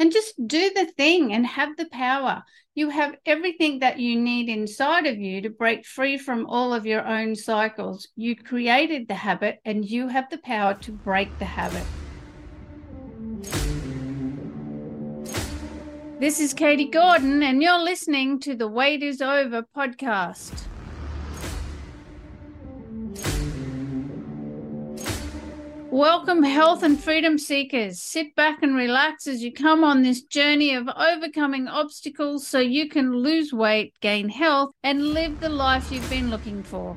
and just do the thing and have the power. You have everything that you need inside of you to break free from all of your own cycles. You created the habit and you have the power to break the habit. This is Katie Gordon, and you're listening to the Weight is Over podcast. Welcome, health and freedom seekers. Sit back and relax as you come on this journey of overcoming obstacles so you can lose weight, gain health, and live the life you've been looking for.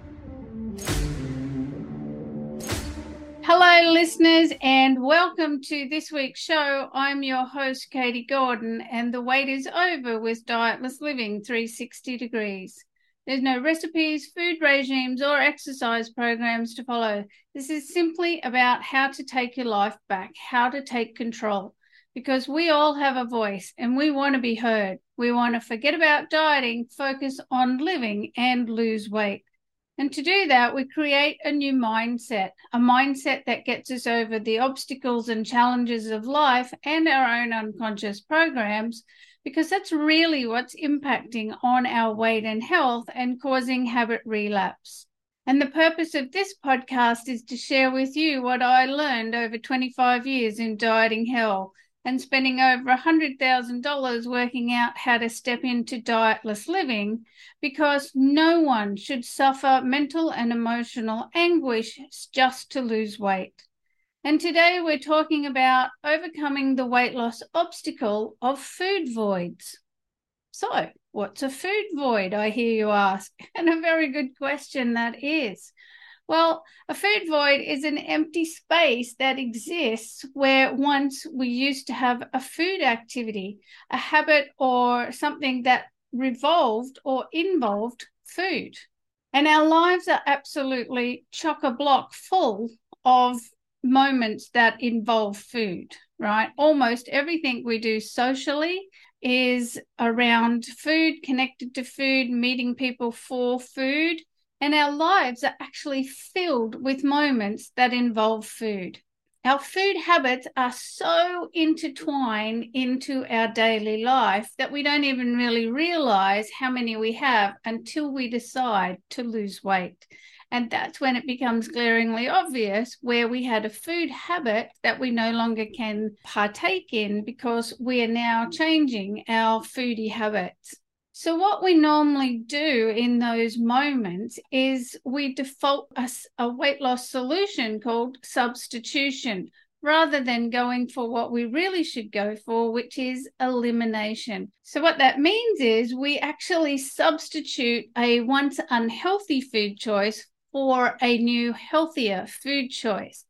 Hello, listeners, and welcome to this week's show. I'm your host, Katie Gordon, and the wait is over with Dietless Living 360 Degrees. There's no recipes, food regimes, or exercise programs to follow. This is simply about how to take your life back, how to take control. Because we all have a voice and we want to be heard. We want to forget about dieting, focus on living, and lose weight. And to do that, we create a new mindset, a mindset that gets us over the obstacles and challenges of life and our own unconscious programs because that's really what's impacting on our weight and health and causing habit relapse. And the purpose of this podcast is to share with you what I learned over 25 years in dieting hell and spending over $100,000 working out how to step into dietless living because no one should suffer mental and emotional anguish just to lose weight. And today we're talking about overcoming the weight loss obstacle of food voids. So, what's a food void? I hear you ask. And a very good question that is. Well, a food void is an empty space that exists where once we used to have a food activity, a habit, or something that revolved or involved food. And our lives are absolutely chock a block full of moments that involve food, right? Almost everything we do socially is around food, connected to food, meeting people for food. And our lives are actually filled with moments that involve food. Our food habits are so intertwined into our daily life that we don't even really realize how many we have until we decide to lose weight. And that's when it becomes glaringly obvious where we had a food habit that we no longer can partake in because we are now changing our foodie habits. So, what we normally do in those moments is we default a, a weight loss solution called substitution rather than going for what we really should go for, which is elimination. So, what that means is we actually substitute a once unhealthy food choice for a new, healthier food choice.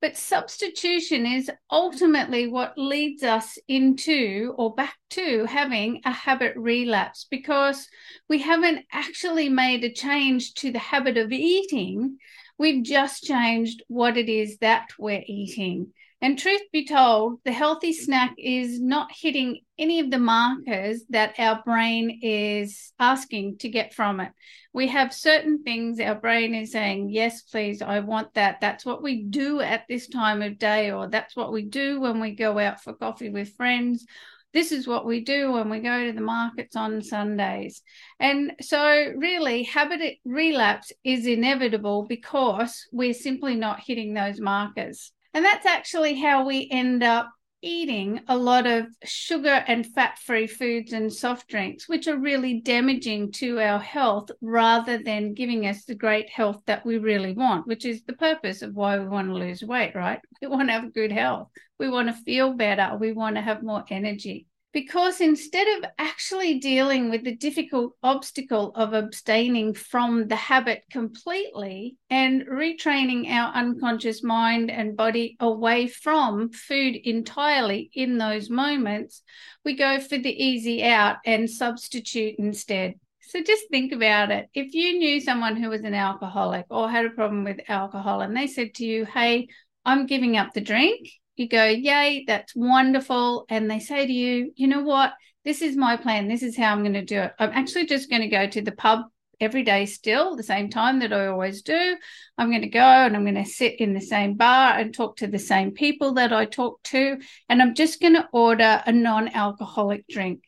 But substitution is ultimately what leads us into or back to having a habit relapse because we haven't actually made a change to the habit of eating. We've just changed what it is that we're eating. And truth be told, the healthy snack is not hitting any of the markers that our brain is asking to get from it. We have certain things our brain is saying, yes, please, I want that. That's what we do at this time of day, or that's what we do when we go out for coffee with friends. This is what we do when we go to the markets on Sundays. And so, really, habit relapse is inevitable because we're simply not hitting those markers. And that's actually how we end up eating a lot of sugar and fat free foods and soft drinks, which are really damaging to our health rather than giving us the great health that we really want, which is the purpose of why we want to lose weight, right? We want to have good health. We want to feel better. We want to have more energy because instead of actually dealing with the difficult obstacle of abstaining from the habit completely and retraining our unconscious mind and body away from food entirely in those moments, we go for the easy out and substitute instead. So just think about it. If you knew someone who was an alcoholic or had a problem with alcohol and they said to you, Hey, I'm giving up the drink you go, Yay, that's wonderful. And they say to you, You know what? This is my plan. This is how I'm going to do it. I'm actually just going to go to the pub every day still, the same time that I always do. I'm going to go and I'm going to sit in the same bar and talk to the same people that I talk to. And I'm just going to order a non alcoholic drink.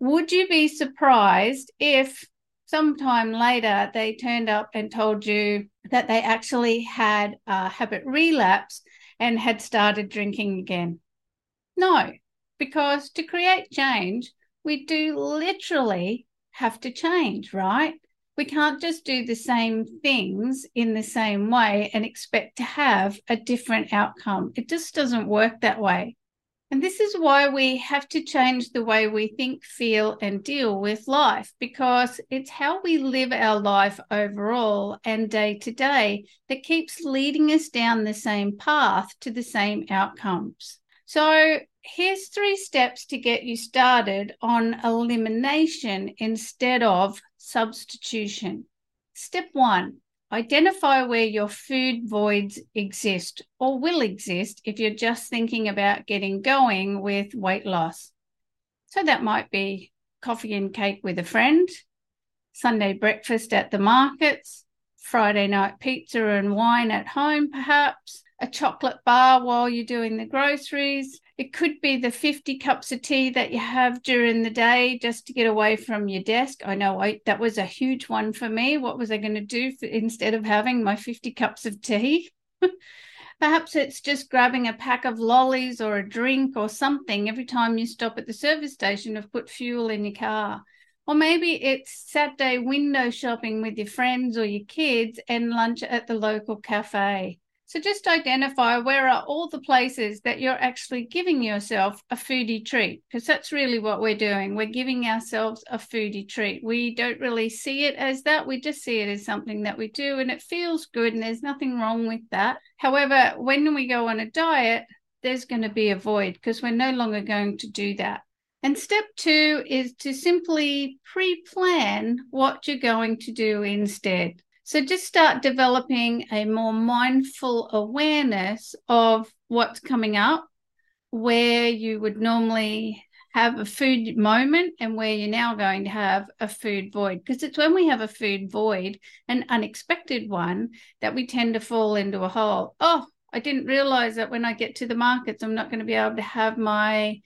Would you be surprised if sometime later they turned up and told you that they actually had a habit relapse and had started drinking again? No, because to create change, we do literally have to change, right? We can't just do the same things in the same way and expect to have a different outcome. It just doesn't work that way. And this is why we have to change the way we think, feel, and deal with life because it's how we live our life overall and day to day that keeps leading us down the same path to the same outcomes. So, here's three steps to get you started on elimination instead of substitution. Step one identify where your food voids exist or will exist if you're just thinking about getting going with weight loss. So that might be coffee and cake with a friend, Sunday breakfast at the markets, Friday night pizza and wine at home, perhaps, a chocolate bar while you're doing the groceries, it could be the 50 cups of tea that you have during the day just to get away from your desk. I know I, that was a huge one for me. What was I going to do for, instead of having my 50 cups of tea? Perhaps it's just grabbing a pack of lollies or a drink or something every time you stop at the service station to put fuel in your car. Or maybe it's Saturday window shopping with your friends or your kids and lunch at the local cafe. So just identify where are all the places that you're actually giving yourself a foodie treat, because that's really what we're doing. We're giving ourselves a foodie treat. We don't really see it as that. We just see it as something that we do and it feels good and there's nothing wrong with that. However, when we go on a diet, there's going to be a void because we're no longer going to do that. And step two is to simply pre plan what you're going to do instead. So just start developing a more mindful awareness of what's coming up, where you would normally have a food moment and where you're now going to have a food void. Because it's when we have a food void, an unexpected one, that we tend to fall into a hole. Oh, I didn't realize that when I get to the markets, I'm not going to be able to have my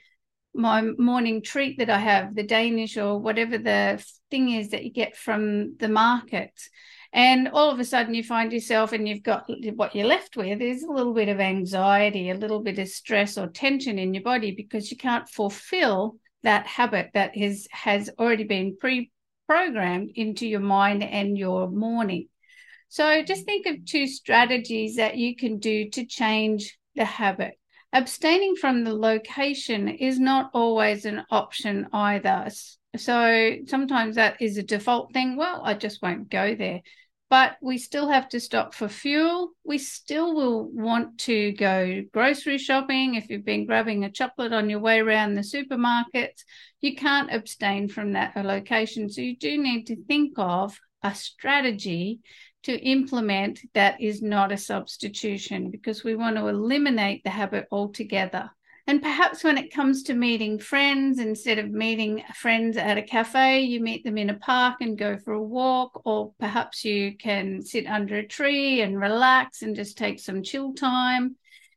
my morning treat that I have, the Danish or whatever the thing is that you get from the markets. And all of a sudden, you find yourself and you've got what you're left with is a little bit of anxiety, a little bit of stress or tension in your body because you can't fulfill that habit that is, has already been pre programmed into your mind and your morning. So just think of two strategies that you can do to change the habit. Abstaining from the location is not always an option either. So sometimes that is a default thing. Well, I just won't go there. But we still have to stop for fuel. We still will want to go grocery shopping. If you've been grabbing a chocolate on your way around the supermarkets, you can't abstain from that location. So you do need to think of a strategy to implement that is not a substitution because we want to eliminate the habit altogether. And perhaps when it comes to meeting friends, instead of meeting friends at a cafe, you meet them in a park and go for a walk, or perhaps you can sit under a tree and relax and just take some chill time.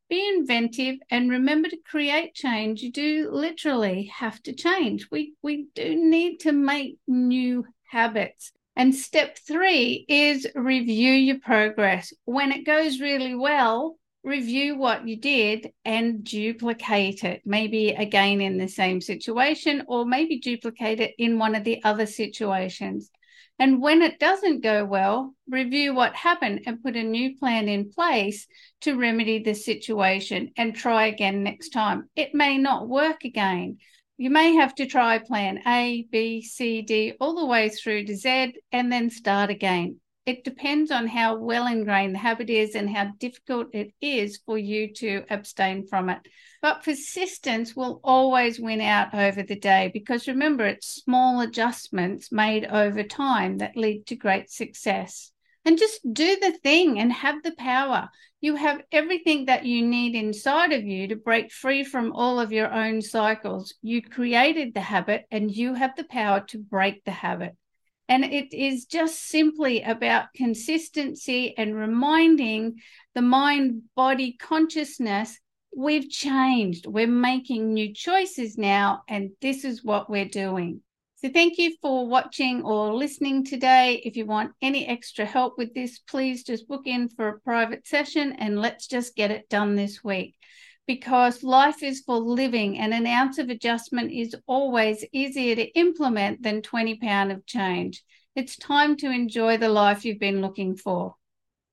Be inventive and remember to create change. You do literally have to change. We we do need to make new habits. And step three is review your progress. When it goes really well, review what you did and duplicate it, maybe again in the same situation, or maybe duplicate it in one of the other situations. And when it doesn't go well, review what happened and put a new plan in place to remedy the situation and try again next time. It may not work again. You may have to try plan A, B, C, D, all the way through to Z and then start again it depends on how well ingrained the habit is and how difficult it is for you to abstain from it. But persistence will always win out over the day because remember, it's small adjustments made over time that lead to great success. And just do the thing and have the power. You have everything that you need inside of you to break free from all of your own cycles. You created the habit and you have the power to break the habit. And it is just simply about consistency and reminding the mind body consciousness we've changed. We're making new choices now, and this is what we're doing. So, thank you for watching or listening today. If you want any extra help with this, please just book in for a private session and let's just get it done this week. Because life is for living, and an ounce of adjustment is always easier to implement than 20 pound of change. It's time to enjoy the life you've been looking for.